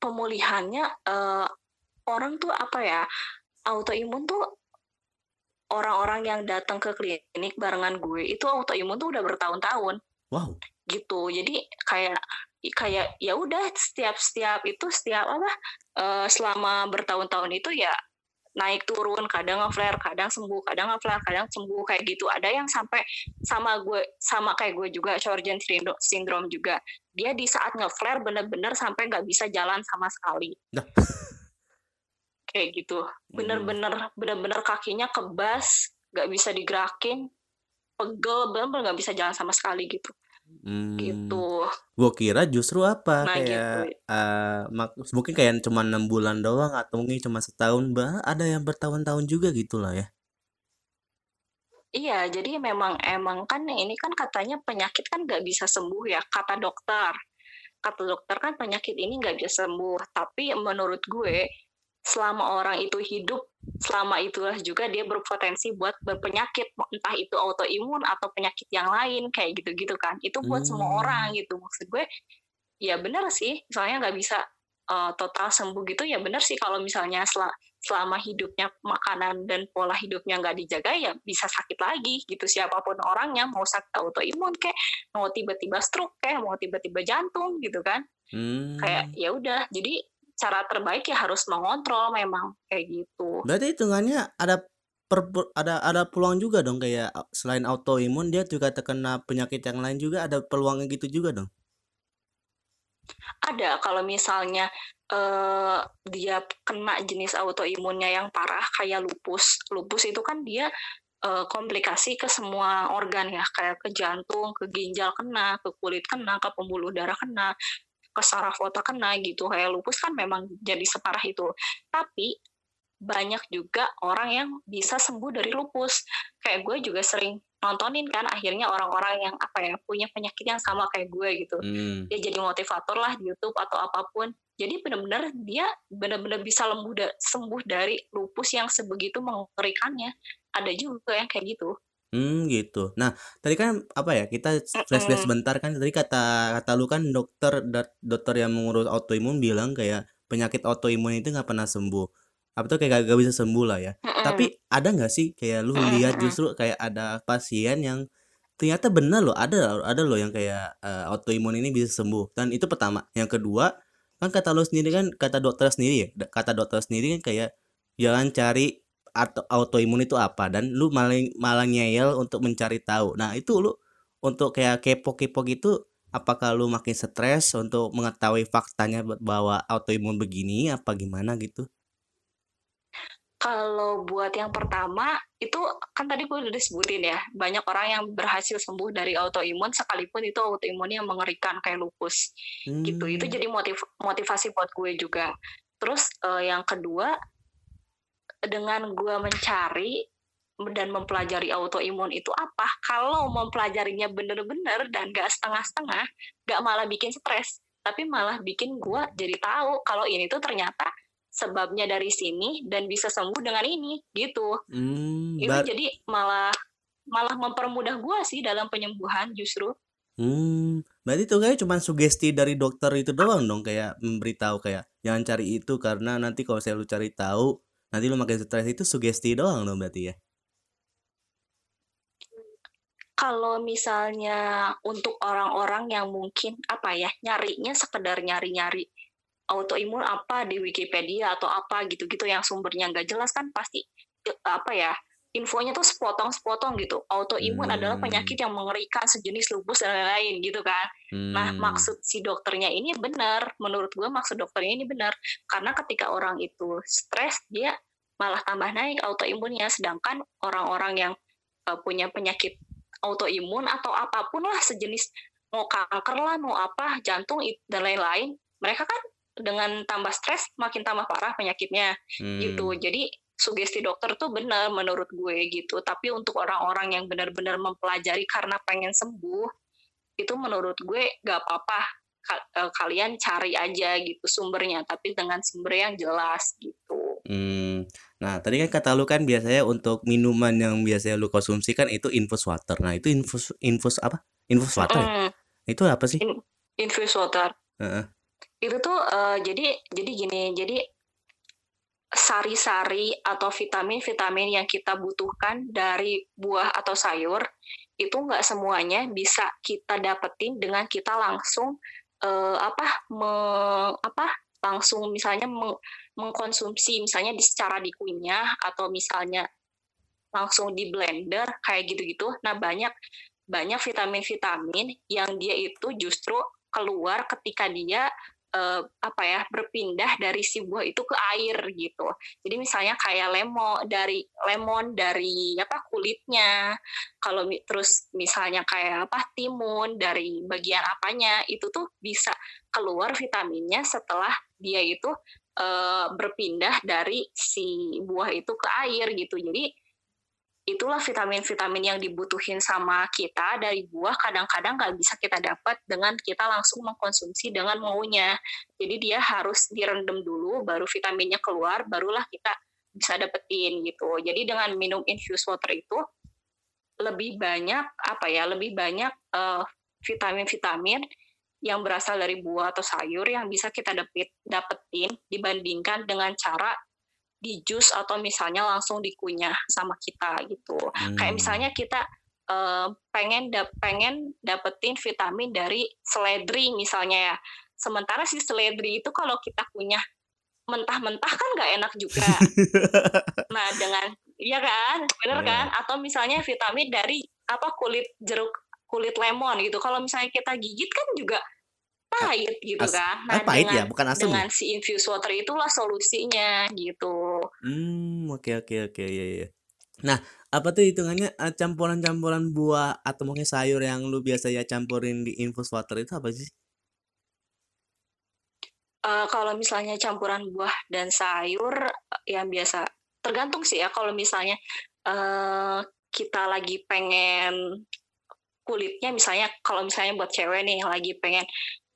pemulihannya eh, orang tuh apa ya autoimun tuh orang-orang yang datang ke klinik barengan gue itu autoimun tuh udah bertahun-tahun. Wow. gitu. Jadi kayak kayak ya udah setiap setiap itu setiap apa eh, selama bertahun-tahun itu ya naik turun kadang nge-flare kadang sembuh kadang nge-flare kadang sembuh kayak gitu. Ada yang sampai sama gue sama kayak gue juga Sjorgen syndrome, syndrome juga. Dia di saat nge-flare bener-bener sampai nggak bisa jalan sama sekali. Nah, kayak gitu bener-bener bener-bener kakinya kebas nggak bisa digerakin pegel bener-bener nggak bisa jalan sama sekali gitu Hmm. gitu Gue kira justru apa nah gitu kayak eh mak- mungkin kayak cuma enam bulan doang atau mungkin cuma setahun bah ada yang bertahun-tahun juga gitu lah ya. Iya, jadi memang emang kan ini kan katanya penyakit kan nggak bisa sembuh ya, kata dokter. Kata dokter kan penyakit ini nggak bisa sembuh. Tapi menurut gue, selama orang itu hidup, selama itulah juga dia berpotensi buat berpenyakit, entah itu autoimun atau penyakit yang lain kayak gitu-gitu kan. Itu buat semua orang Hmm. gitu. Maksud gue, ya benar sih, misalnya nggak bisa eh, total sembuh gitu, ya benar sih kalau misalnya sel- selama hidupnya makanan dan pola hidupnya nggak dijaga ya bisa sakit lagi gitu siapa pun orangnya mau sakit autoimun kayak mau tiba-tiba stroke kayak mau tiba-tiba jantung gitu kan kayak Hmm. ya udah jadi cara terbaik ya harus mengontrol memang kayak gitu. Berarti hitungannya ada per, ada ada peluang juga dong kayak uh, selain autoimun dia juga terkena penyakit yang lain juga? Ada peluangnya gitu juga dong. ada kalau misalnya eh, dia kena jenis autoimunnya yang parah kayak lupus. Lupus itu kan dia eh, komplikasi ke semua organ ya kayak ke jantung ke ginjal kena ke kulit kena ke pembuluh darah kena ke saraf otak kena gitu. Kayak lupus kan memang jadi separah itu. Tapi banyak juga orang yang bisa sembuh dari lupus. Kayak gue juga sering nontonin kan akhirnya orang-orang yang apa ya punya penyakit yang sama kayak gue gitu. Hmm. dia jadi motivator lah di YouTube atau apa pun. Jadi benar-benar dia benar-benar bisa lembuh da sembuh dari lupus yang sebegitu mengerikannya. Ada juga yang kayak gitu Hmm, gitu. Nah, tadi kan apa ya? Kita flashback sebentar kan. Tadi kata kata lu kan dokter dokter yang mengurus autoimun bilang kayak penyakit autoimun itu nggak pernah sembuh. Apa tuh kayak gak, bisa sembuh lah ya. Tapi ada nggak sih kayak lu lihat justru kayak ada pasien yang ternyata benar loh, ada ada loh yang kayak uh, autoimun ini bisa sembuh. Dan itu pertama. Yang kedua, kan kata lu sendiri kan kata dokter sendiri ya, kata dokter sendiri kan kayak jangan cari atau autoimun itu apa dan lu malah malah ngeyel untuk mencari tahu. Nah, itu lu untuk kayak kepo-kepo gitu apakah lu makin stres untuk mengetahui faktanya bahwa autoimun begini apa gimana gitu? Kalau buat yang pertama itu kan tadi gue udah disebutin ya banyak orang yang berhasil sembuh dari autoimun sekalipun itu autoimun yang mengerikan kayak lupus hmm. gitu itu hmm. jadi motiv motivasi buat gue juga terus uh, yang kedua dengan gue mencari dan mempelajari autoimun itu apa? Kalau mempelajarinya bener-bener dan gak setengah-setengah gak malah bikin stres tapi malah bikin gue jadi tahu kalau ini tuh ternyata sebabnya dari sini dan bisa sembuh dengan ini gitu. Hmm, itu jadi malah malah mempermudah gue sih dalam penyembuhan justru. Hmm, berarti tuh kayak cuma sugesti dari dokter itu doang dong kayak memberitahu kayak jangan cari itu karena nanti kalau saya lu cari tahu nanti lu makin stres itu sugesti doang dong berarti ya? Kalau misalnya untuk orang-orang yang mungkin apa ya nyarinya sekedar nyari-nyari autoimun apa di Wikipedia atau apa gitu-gitu yang sumbernya nggak jelas kan pasti apa ya infonya tuh sepotong-sepotong gitu. Autoimun hmm. adalah penyakit yang mengerikan sejenis lupus dan lain-lain gitu kan. Nah, hmm. Nah maksud si dokternya ini benar, menurut gue maksud dokternya ini benar karena ketika orang itu stres dia malah tambah naik autoimunnya, sedangkan orang-orang yang uh, punya penyakit autoimun atau apa pun lah sejenis mau kanker lah mau apa jantung dan lain-lain mereka kan dengan tambah stres makin tambah parah penyakitnya hmm. gitu jadi sugesti dokter tuh benar menurut gue gitu. Tapi untuk orang-orang yang benar-benar mempelajari karena pengen sembuh itu menurut gue gak apa-apa. Eh, kalian cari aja gitu sumbernya tapi dengan sumber yang jelas gitu. Hmm. nah tadi kan kata lu kan biasanya untuk minuman yang biasanya lu konsumsi kan itu infus water. Nah itu infus infus apa? Infus water hmm. ya? itu apa sih? In, infus water. Uh -uh itu tuh uh, jadi jadi gini jadi sari-sari atau vitamin-vitamin yang kita butuhkan dari buah atau sayur itu nggak semuanya bisa kita dapetin dengan kita langsung uh, apa me, apa langsung misalnya meng, mengkonsumsi misalnya di secara dikunyah atau misalnya langsung di blender kayak gitu-gitu. Nah banyak banyak vitamin-vitamin yang dia itu justru keluar ketika dia uh, apa ya berpindah dari si buah itu ke air gitu. Jadi misalnya kayak lemon dari lemon dari apa kulitnya. Kalau terus misalnya kayak apa timun dari bagian apanya itu tuh bisa keluar vitaminnya setelah dia itu uh, berpindah dari si buah itu ke air gitu. Jadi itulah vitamin-vitamin yang dibutuhin sama kita dari buah kadang-kadang nggak bisa kita dapat dengan kita langsung mengkonsumsi dengan maunya. Jadi dia harus direndam dulu, baru vitaminnya keluar, barulah kita bisa dapetin gitu. Jadi dengan minum infused water itu lebih banyak apa ya, lebih banyak eh, vitamin-vitamin yang berasal dari buah atau sayur yang bisa kita dapet, dapetin dibandingkan dengan cara di jus atau misalnya langsung dikunyah sama kita gitu. Hmm. Kayak misalnya kita uh, pengen da pengen dapetin vitamin dari seledri misalnya ya. Sementara si seledri itu kalau kita kunyah mentah-mentah kan nggak enak juga. nah dengan iya kan, bener yeah. kan? Atau misalnya vitamin dari apa kulit jeruk kulit lemon gitu. Kalau misalnya kita gigit kan juga pahit gitu As kan. Nah, pahit ya, dengan, ya, bukan asam. Dengan ya? si infused water itulah solusinya gitu. Hmm, oke okay, oke okay, oke okay, ya ya. Nah, apa tuh hitungannya uh, campuran-campuran buah atau mungkin sayur yang lu biasa ya campurin di infused water itu apa sih? Eee, kalau misalnya campuran buah dan sayur, yang biasa tergantung sih ya kalau misalnya, eee, kita lagi pengen kulitnya misalnya kalau misalnya buat cewek nih lagi pengen,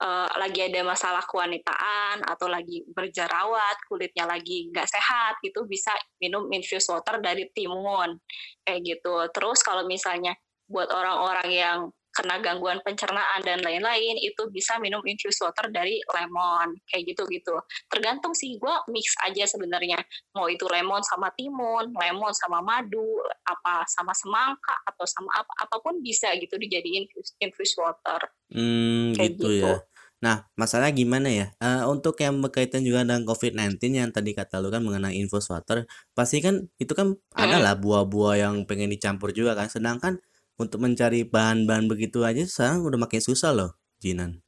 eee, lagi ada masalah kewanitaan atau lagi berjerawat, kulitnya lagi nggak sehat, itu bisa minum infused water dari timun, kayak gitu. Terus kalau misalnya buat orang-orang yang kena gangguan pencernaan dan lain-lain, itu bisa minum infused water dari lemon, kayak gitu-gitu. Tergantung sih, gue mix aja sebenarnya. Mau itu lemon sama timun, lemon sama madu, apa sama semangka atau sama apa apa pun bisa gitu dijadiin infus infused water. Mmm, Kayak gitu gitu. ya. Nah, masalahnya gimana ya, eee, untuk yang berkaitan juga dengan COVID-19 yang tadi kata lu kan mengenai infused water, pasti kan itu kan ada Mhm. lah buah-buah yang pengen dicampur juga kan, sedangkan untuk mencari bahan-bahan begitu aja sekarang udah makin susah loh, Jinan.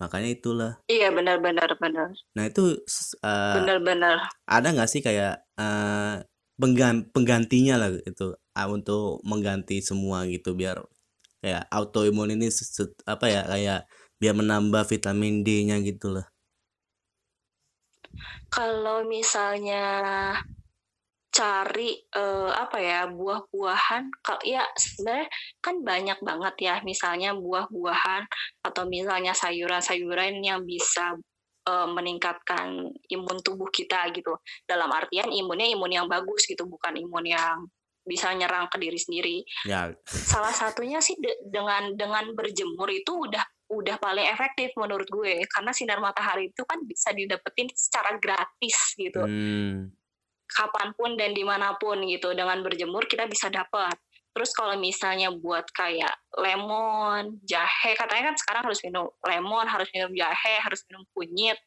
Makanya itulah. Iya, benar benar. Nah itu s eee, Benar benar. ada nggak sih kayak, penggan penggantinya lah itu, eee, untuk mengganti semua gitu biar kayak autoimun ini apa ya, kayak biar menambah vitamin D-nya gitu loh? Kalau misalnya cari, eee, apa ya, buah-buahan kal ya sebenarnya kan banyak banget ya misalnya buah-buahan atau misalnya sayuran-sayuran yang bisa, eee, meningkatkan imun tubuh kita gitu. Dalam artian imunnya imun yang bagus gitu, bukan imun yang bisa nyerang ke diri sendiri. Ya. Salah satunya sih de dengan dengan berjemur itu udah udah paling efektif menurut gue, karena sinar matahari itu kan bisa didapetin secara gratis gitu. Mmm. Kapan pun dan di mana pun gitu, dengan berjemur kita bisa dapat. Terus kalau misalnya buat kayak lemon, jahe, katanya kan sekarang harus minum lemon, harus minum jahe, harus minum kunyit.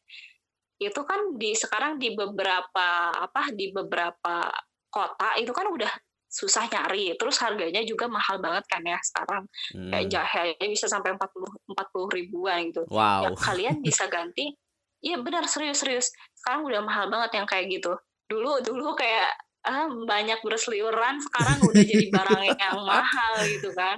Itu kan di sekarang di beberapa apa, di beberapa kota itu kan udah susah nyari, terus harganya juga mahal banget kan ya sekarang. Kayak Mmm. jahe aja bisa sampai 40 40 ribuan gitu. Ya Wow. kalian bisa ganti iya benar, serius serius. Sekarang udah mahal banget yang kayak gitu. Dulu dulu kayak, ah, banyak berseliweran, sekarang udah jadi barang yang mahal gitu kan.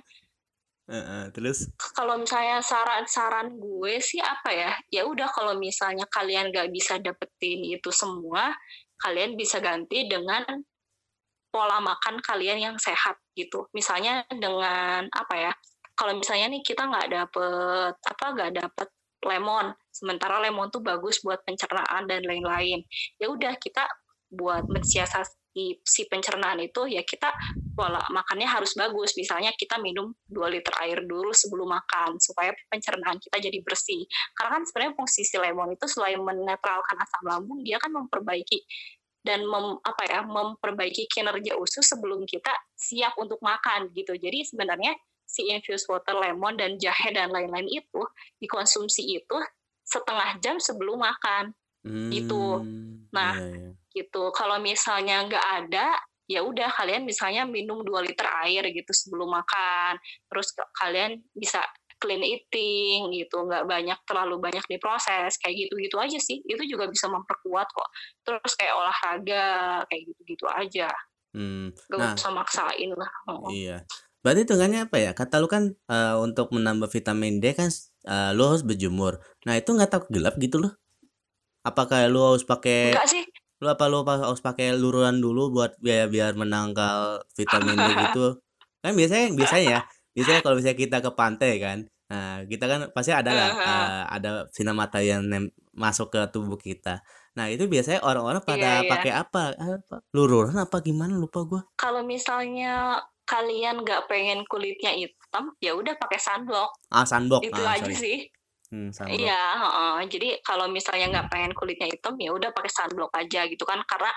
Heeh, terus? Kalau misalnya saran-saran gue sih apa ya, ya udah kalau misalnya kalian nggak bisa dapetin itu semua, kalian bisa ganti dengan pola makan kalian yang sehat gitu. Misalnya dengan apa ya, kalau misalnya nih kita nggak dapet apa, nggak dapet lemon, sementara lemon tuh bagus buat pencernaan dan lain-lain. Ya udah kita buat mensiasati si pencernaan itu, ya kita pola makannya harus bagus. Misalnya kita minum 2 liter air dulu sebelum makan, supaya pencernaan kita jadi bersih. Karena kan sebenarnya fungsi si lemon itu selain menetralkan asam lambung, dia kan memperbaiki dan mem apa ya, memperbaiki kinerja usus sebelum kita siap untuk makan gitu. Jadi sebenarnya si infused water lemon dan jahe dan lain-lain itu, dikonsumsi itu setengah jam sebelum makan, gitu. Mmm, Nah, iya iya. Gitu. Kalau misalnya nggak ada, ya udah kalian misalnya minum 2 liter air gitu sebelum makan, terus ka kalian bisa clean eating gitu, nggak banyak terlalu banyak diproses, kayak gitu-gitu aja sih. Itu juga bisa memperkuat kok. Terus kayak olahraga, kayak gitu-gitu aja. Mmm, Nggak nah usah maksain lah, heeh. Iya. Berarti hitungannya apa ya, kata lu kan, eee, untuk menambah vitamin D kan eee, lu harus berjemur. Nah itu nggak takut gelap gitu loh? Apa kayak lu harus pakai Enggak sih. Lu apa lu harus pakai lururan dulu buat biar biar menangkal vitamin D gitu? Kan biasanya biasanya ya, biasanya kalau misalnya kita ke pantai kan, nah kita kan pasti ada lah, eee, ada sinar matahari yang masuk ke tubuh kita. Nah itu biasanya orang-orang Iya pada iya. pakai apa, eee, apa, lururan apa gimana lupa gua. Kalau misalnya kalian nggak pengen kulitnya hitam, ya udah pakai sunblock. Ah, sunblock, Itu ah, aja sorry. sih. Sunblock. Iya, heeh. Jadi kalau misalnya nggak pengen kulitnya hitam, ya udah pakai sunblock aja gitu kan. Karena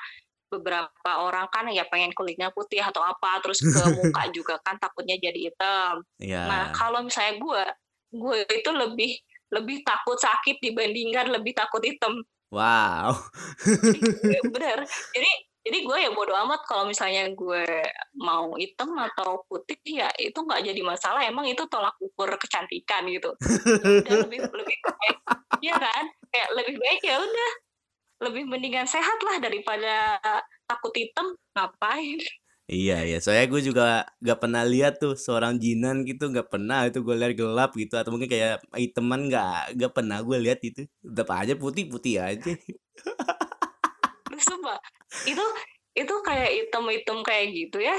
beberapa orang kan ya pengen kulitnya putih atau apa, terus ke muka juga kan takutnya jadi hitam. Nah, Iya. kalau misalnya gue, gue itu lebih lebih takut sakit dibandingkan lebih takut hitam. Wow. Bener. Jadi jadi gue ya bodo amat kalau misalnya gue mau hitam atau putih ya itu nggak jadi masalah, emang itu tolak ukur kecantikan gitu. Ya lebih lebih baik iya kan? Kayak lebih baik ya udah, lebih mendingan sehat lah daripada takut hitam, ngapain. Iya iya, soalnya gue juga nggak pernah lihat tuh seorang jinan gitu, nggak pernah itu gue lihat gelap gitu atau mungkin kayak hitaman nggak nggak pernah gue lihat itu. Tetap aja putih-putih aja. Sumpah, itu itu kayak item-item kayak gitu ya,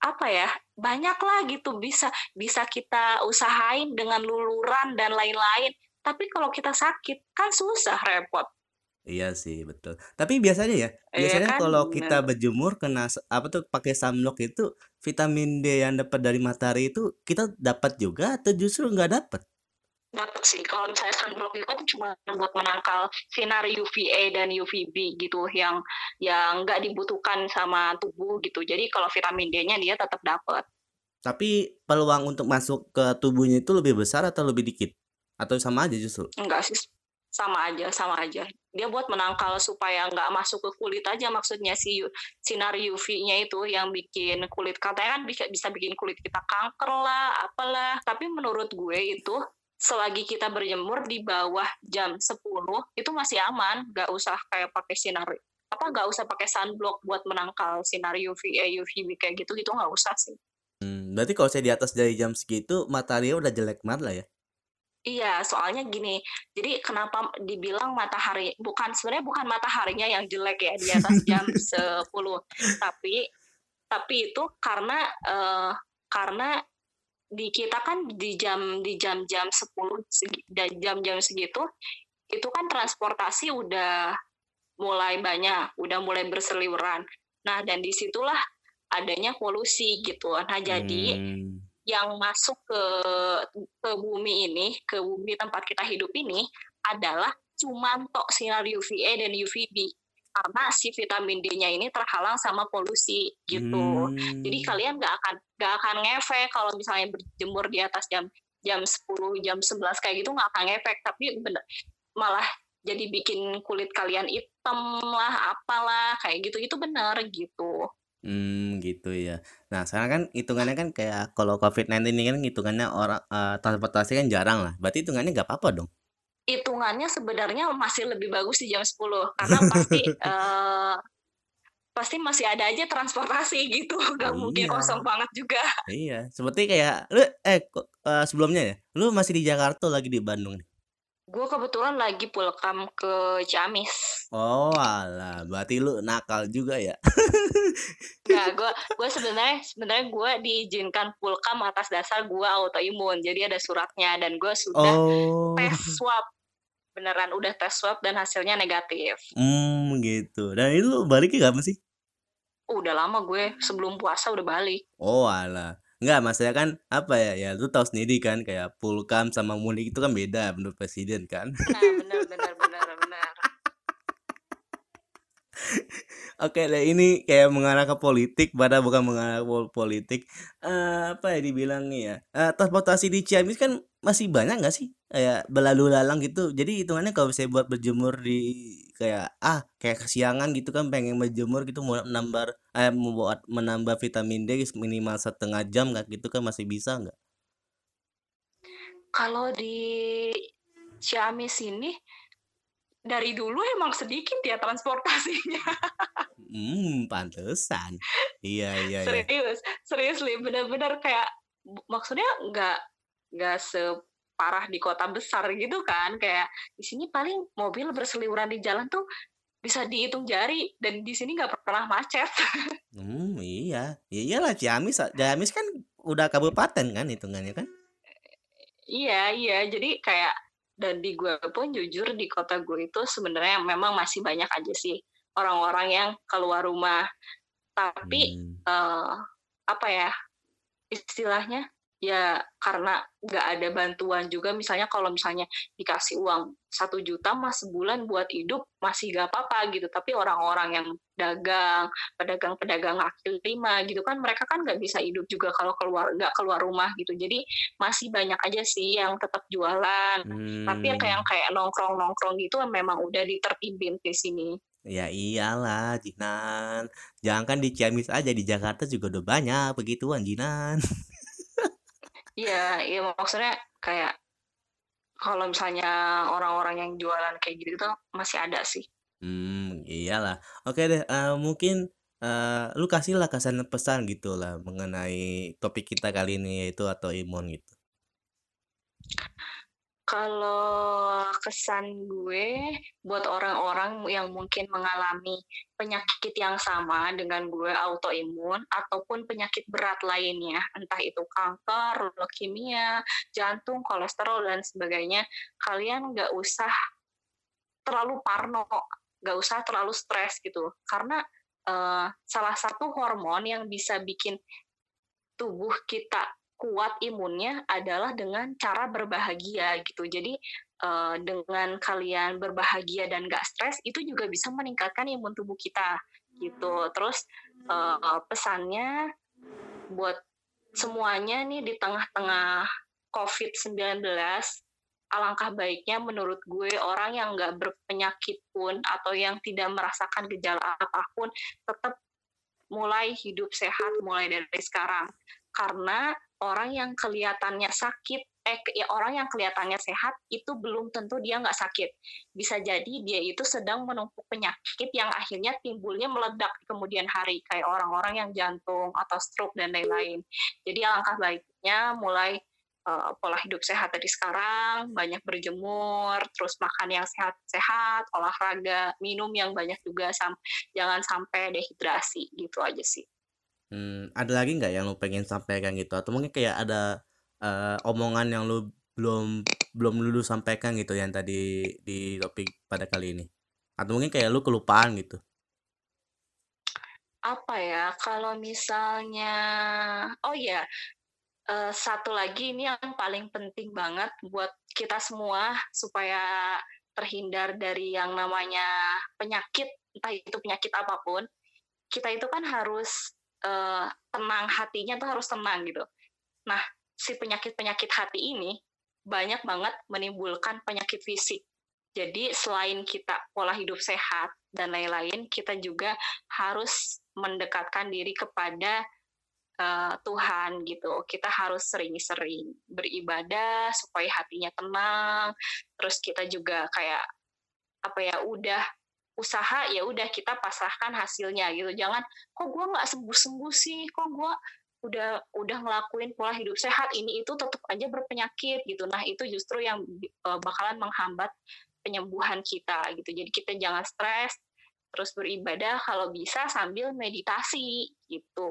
apa ya, banyak lah gitu bisa bisa kita usahain dengan luluran dan lain-lain. Tapi kalau kita sakit kan susah, repot. Iya sih, betul. Tapi biasanya ya, Iya biasanya kan? kalau kita berjemur kena apa tuh, pakai sunblock itu, vitamin D yang dapat dari matahari itu kita dapat juga atau justru nggak dapat? Dapat sih, kalau misalnya sunblock itu kan cuma buat menangkal sinar UVA dan UVB gitu, yang yang nggak dibutuhkan sama tubuh gitu. Jadi kalau vitamin D-nya dia tetap dapat. Tapi peluang untuk masuk ke tubuhnya itu lebih besar atau lebih dikit? Atau sama aja justru? Enggak sih, sama aja sama aja. Dia buat menangkal supaya nggak masuk ke kulit aja maksudnya si sinar UV-nya itu yang bikin kulit katanya kan bisa bisa bikin kulit kita kanker lah, apalah. Tapi menurut gue itu, selagi kita berjemur di bawah jam 10 itu masih aman, nggak usah kayak pakai sinar apa, nggak usah pakai sunblock buat menangkal sinar UVA, UVB kayak gitu, gitu nggak usah sih. Mmm, berarti kalau saya di atas dari jam segitu mataharinya udah jelek banget lah ya? Iya, soalnya gini, jadi kenapa dibilang matahari bukan sebenarnya bukan mataharinya yang jelek ya di atas jam 10, tapi tapi itu karena, eee, karena di kita kan di jam di jam-jam 10 segi dan jam-jam segitu, itu kan transportasi udah mulai banyak, udah mulai berseliweran. Nah, dan di situlah adanya polusi gitu. Nah, jadi Mmm. yang masuk ke ke bumi ini, ke bumi tempat kita hidup ini, adalah cuman tok sinar UVA dan UVB. Karena si vitamin D-nya ini terhalang sama polusi, gitu. Jadi Mmm. kalian nggak akan nggak akan ngefek kalau misalnya berjemur di atas jam jam 10, jam 11 kayak gitu nggak akan ngefek, tapi bener malah jadi bikin kulit kalian item lah, apalah, kayak gitu, itu bener, gitu. Mmm, gitu ya. Nah, sekarang kan hitungannya kan kayak kalau COVID-19 ini kan hitungannya orang eee, transportasi kan jarang lah, berarti hitungannya nggak apa-apa dong? Hitungannya sebenarnya masih lebih bagus di jam 10 karena pasti, eee, pasti masih ada aja transportasi gitu, nggak Oh, mungkin iya. kosong banget juga. Iya, seperti kayak lu eh, eee, sebelumnya ya, lu masih di Jakarta lagi di Bandung nih? Gue kebetulan lagi pulkam ke Ciamis. Oalah, berarti lu nakal juga ya? Nggak, gue gue sebenarnya sebenarnya gue diizinkan pulkam atas dasar gue autoimun, jadi ada suratnya dan gue sudah Oh. tes swab. Beneran udah tes swab dan hasilnya negatif. Mmm, gitu. Dan itu lu baliknya kapan sih? Udah lama gue, sebelum puasa udah balik. Oalah. Enggak, maksudnya kan, apa ya, ya lu tahu sendiri kan kayak pulkam sama mudik itu kan beda menurut presiden kan. Nah, bener bener bener bener. Oke deh, ini kayak mengarah ke politik padahal bukan mengarah ke pol politik. Eee, apa ya dibilangnya ya, eee, transportasi di Ciamis kan masih banyak nggak sih? Kayak berlalu lalang gitu. Jadi hitungannya kalau misalnya buat berjemur di kayak, ah, kayak kesiangan gitu kan pengen berjemur gitu mau menambah eh, membuat menambah vitamin D minimal setengah jam kayak gitu kan masih bisa nggak? Kalau di Ciamis ini, dari dulu emang sedikit ya transportasinya. Mmm, pantesan. Iya iya iya. Serius serius bener-bener kayak maksudnya nggak nggak separah di kota besar gitu kan, kayak di sini paling mobil berseliweran di jalan tuh bisa dihitung jari dan di sini nggak pernah macet. Mmm, iya. Ya iyalah Ciamis Ciamis kan udah kabupaten kan hitungannya kan? Iya iya, jadi kayak dan di gue pun jujur di kota gue itu sebenarnya memang masih banyak aja sih orang-orang yang keluar rumah. Tapi, Mmm. eee, apa ya, istilahnya, ya karena nggak ada bantuan juga misalnya kalau misalnya dikasih uang 1.000.000 mah sebulan buat hidup masih nggak apa-apa gitu, tapi orang-orang yang dagang, pedagang-pedagang kaki lima gitu kan mereka kan nggak bisa hidup juga kalau keluar nggak keluar rumah gitu. Jadi masih banyak aja sih yang tetap jualan, tapi yang kayak yang kayak nongkrong-nongkrong gitu memang udah ditertibin di sini. Ya iyalah Jinan, jangankan di Ciamis aja, di Jakarta juga udah banyak begituan Jinan. Iya iya maksudnya kayak kalau misalnya orang-orang yang jualan kayak gitu tuh masih ada sih. Mmm, iyalah. Oke deh, eee, mungkin eee, lu kasihlah kesan pesan gitulah mengenai topik kita kali ini yaitu autoimun gitu. Kalau kesan gue buat orang-orang yang mungkin mengalami penyakit yang sama dengan gue, autoimun ataupun penyakit berat lainnya, entah itu kanker, leukemia, jantung, kolesterol, dan sebagainya, kalian nggak usah terlalu parno, nggak usah terlalu stres gitu. Karena uh, salah satu hormon yang bisa bikin tubuh kita kuat imunnya adalah dengan cara berbahagia gitu. Jadi uh, dengan kalian berbahagia dan gak stres itu juga bisa meningkatkan imun tubuh kita gitu. Terus uh, pesannya buat semuanya nih di tengah-tengah COVID-19 alangkah baiknya menurut gue orang yang nggak berpenyakit pun atau yang tidak merasakan gejala apa pun tetap mulai hidup sehat mulai dari sekarang karena orang yang kelihatannya sakit eh ya orang yang kelihatannya sehat itu belum tentu dia nggak sakit. Bisa jadi dia itu sedang menumpuk penyakit yang akhirnya timbulnya meledak di kemudian hari kayak orang-orang yang jantung atau stroke dan lain-lain. Jadi alangkah baiknya mulai uh, pola hidup sehat dari sekarang banyak berjemur terus makan yang sehat-sehat olahraga minum yang banyak juga sam jangan sampai dehidrasi gitu aja sih Hmm, ada lagi nggak yang lu pengen sampaikan gitu? Atau mungkin kayak ada uh, omongan yang lu belum belum lu sampaikan gitu yang tadi di topik pada kali ini? Atau mungkin kayak lu kelupaan gitu? Apa ya? Kalau misalnya, oh ya, uh, satu lagi ini yang paling penting banget buat kita semua supaya terhindar dari yang namanya penyakit, entah itu penyakit apa pun. Kita itu kan harus uh, tenang hatinya tuh harus tenang gitu. Nah, si penyakit-penyakit hati ini banyak banget menimbulkan penyakit fisik. Jadi selain kita pola hidup sehat dan lain-lain, kita juga harus mendekatkan diri kepada uh, Tuhan gitu. Kita harus sering-sering beribadah supaya hatinya tenang. Terus kita juga kayak apa ya udah usaha ya udah kita pasrahkan hasilnya gitu jangan kok gue nggak sembuh sembuh sih kok gue udah udah ngelakuin pola hidup sehat ini itu tetap aja berpenyakit gitu nah itu justru yang uh, bakalan menghambat penyembuhan kita gitu jadi kita jangan stres terus beribadah kalau bisa sambil meditasi gitu.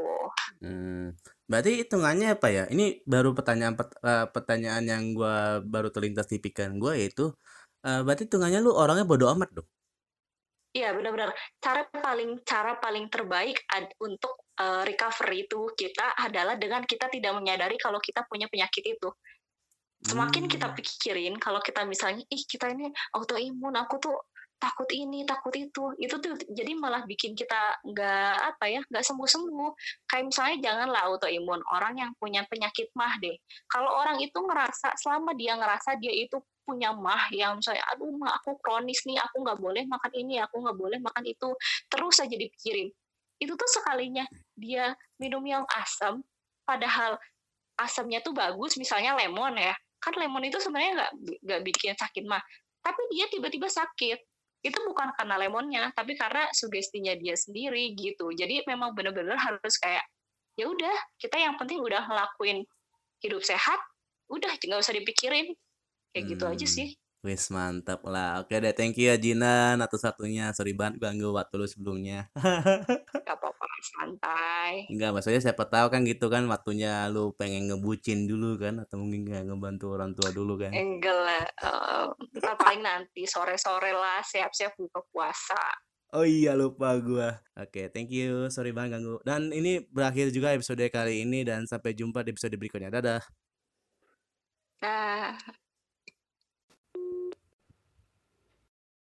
Hmm, berarti hitungannya apa ya? Ini baru pertanyaan uh, pertanyaan yang gue baru terlintas di pikiran gue yaitu uh, berarti hitungannya lu orangnya bodoh amat dong? Iya benar-benar cara paling cara paling terbaik ad, untuk uh, recovery itu kita adalah dengan kita tidak menyadari kalau kita punya penyakit itu. Semakin hmm. kita pikirin kalau kita misalnya ih kita ini autoimun, aku tuh takut ini takut itu itu tuh jadi malah bikin kita nggak apa ya nggak sembuh sembuh kayak misalnya janganlah autoimun orang yang punya penyakit mah deh kalau orang itu ngerasa selama dia ngerasa dia itu punya mah yang misalnya aduh mah aku kronis nih aku nggak boleh makan ini aku nggak boleh makan itu terus aja dipikirin. Itu tuh sekalinya dia minum yang asam padahal asamnya tuh bagus misalnya lemon ya. Kan lemon itu sebenarnya nggak nggak bikin sakit mah tapi dia tiba-tiba sakit. Itu bukan karena lemonnya tapi karena sugestinya dia sendiri gitu. Jadi memang benar-benar harus kayak ya udah kita yang penting udah ngelakuin hidup sehat udah nggak usah dipikirin kayak hmm. gitu aja hmm, sih Wis mantap lah. Oke deh, thank you ya atau satunya. Sorry banget ganggu waktu lu sebelumnya. Gak apa-apa, santai. Enggak, maksudnya siapa tahu kan gitu kan waktunya lu pengen ngebucin dulu kan atau mungkin nggak ngebantu orang tua dulu kan. Enggak lah. Uh, paling nanti sore-sore lah siap-siap buka puasa. Oh iya lupa gua. Oke, thank you. Sorry banget ganggu. Dan ini berakhir juga episode kali ini dan sampai jumpa di episode berikutnya. Dadah. Dah.